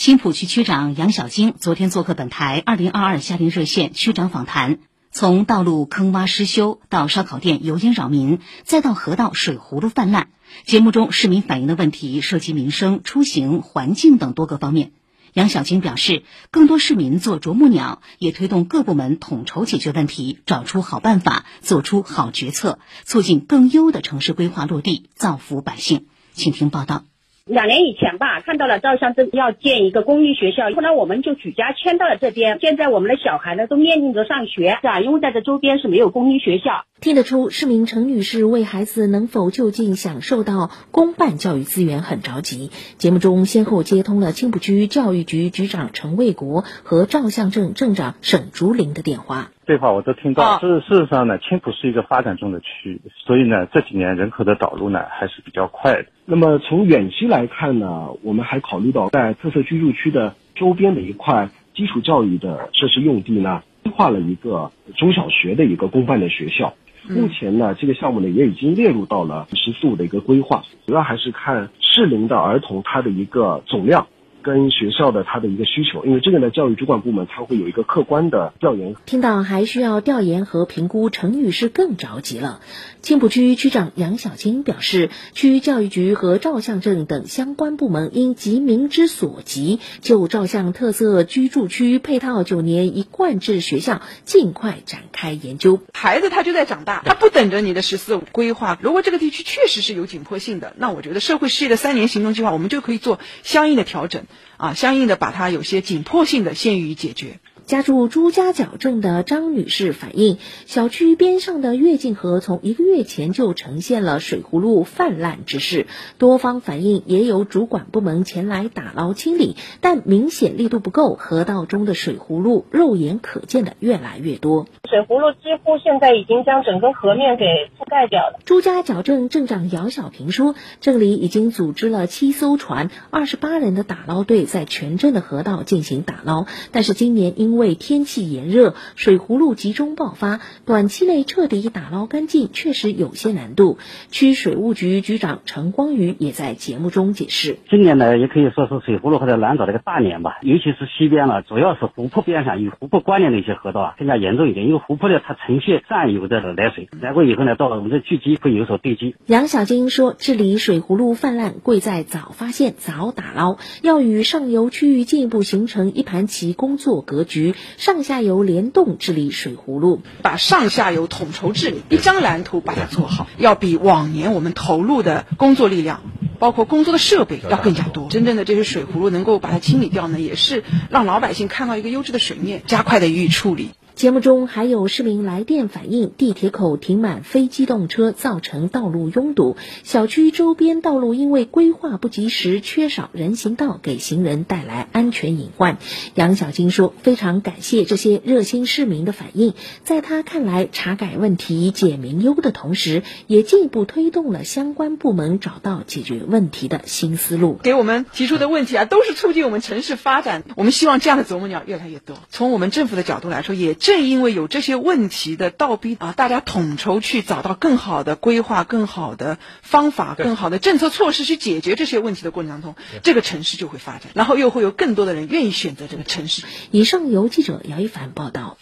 青浦区区长杨小晶昨天做客本台二零二二夏令热线区长访谈，从道路坑洼失修到烧烤店油烟扰民，再到河道水葫芦泛滥，节目中市民反映的问题涉及民生、出行、环境等多个方面。杨小晶表示，更多市民做啄木鸟，也推动各部门统筹解决问题，找出好办法，做出好决策，促进更优的城市规划落地，造福百姓。请听报道。两年以前吧，看到了赵乡镇要建一个公立学校，后来我们就举家迁到了这边。现在我们的小孩呢都面临着上学，是吧？因为在这周边是没有公立学校。听得出，市民陈女士为孩子能否就近享受到公办教育资源很着急。节目中先后接通了青浦区教育局局长陈卫国和赵巷镇镇长沈竹林的电话。对话我都听到。事事实上呢，青浦是一个发展中的区，所以呢，这几年人口的导入呢还是比较快的。那么从远期来看呢，我们还考虑到在特色居住区的周边的一块基础教育的设施用地呢，规划了一个中小学的一个公办的学校。目前呢，这个项目呢也已经列入到了“十四五”的一个规划，主要还是看适龄的儿童他的一个总量。跟学校的他的一个需求，因为这个呢，教育主管部门他会有一个客观的调研。听到还需要调研和评估，程女士更着急了。青浦区区长杨小青表示，区教育局和赵相镇等相关部门应急民之所急，就赵相特色居住区配套九年一贯制学校尽快展开研究。孩子他就在长大，他不等着你的“十四五”规划。如果这个地区确实是有紧迫性的，那我觉得社会事业的三年行动计划，我们就可以做相应的调整。啊，相应的把它有些紧迫性的先于解决。家住朱家角镇的张女士反映，小区边上的跃进河从一个月前就呈现了水葫芦泛滥之势，多方反映也有主管部门前来打捞清理，但明显力度不够，河道中的水葫芦肉眼可见的越来越多。水葫芦几乎现在已经将整个河面给覆盖掉了。朱家角镇镇长姚小平说，镇里已经组织了七艘船、二十八人的打捞队在全镇的河道进行打捞，但是今年因为为天气炎热，水葫芦集中爆发，短期内彻底打捞干净确实有些难度。区水务局局长陈光宇也在节目中解释：今年呢，也可以说是水葫芦或者蓝藻的一个大年吧，尤其是西边了，主要是湖泊边上与湖泊关联的一些河道啊，更加严重一点。因为湖泊呢，它呈现占有的来水，来过以后呢，到了我们的聚集会有所堆积。杨小金说，治理水葫芦泛滥，贵在早发现、早打捞，要与上游区域进一步形成一盘棋工作格局。上下游联动治理水葫芦，把上下游统筹治理，一张蓝图把它做好，要比往年我们投入的工作力量，包括工作的设备要更加多。真正的这些水葫芦能够把它清理掉呢，也是让老百姓看到一个优质的水面，加快的予以处理。节目中还有市民来电反映，地铁口停满非机动车，造成道路拥堵；小区周边道路因为规划不及时，缺少人行道，给行人带来安全隐患。杨小金说：“非常感谢这些热心市民的反映，在他看来，查改问题、解民忧的同时，也进一步推动了相关部门找到解决问题的新思路。给我们提出的问题啊，都是促进我们城市发展。我们希望这样的啄木鸟越来越多。从我们政府的角度来说，也。”正因为有这些问题的倒逼啊，大家统筹去找到更好的规划、更好的方法、更好的政策措施去解决这些问题的过程当中，这个城市就会发展，然后又会有更多的人愿意选择这个城市。以上由记者姚一凡报道。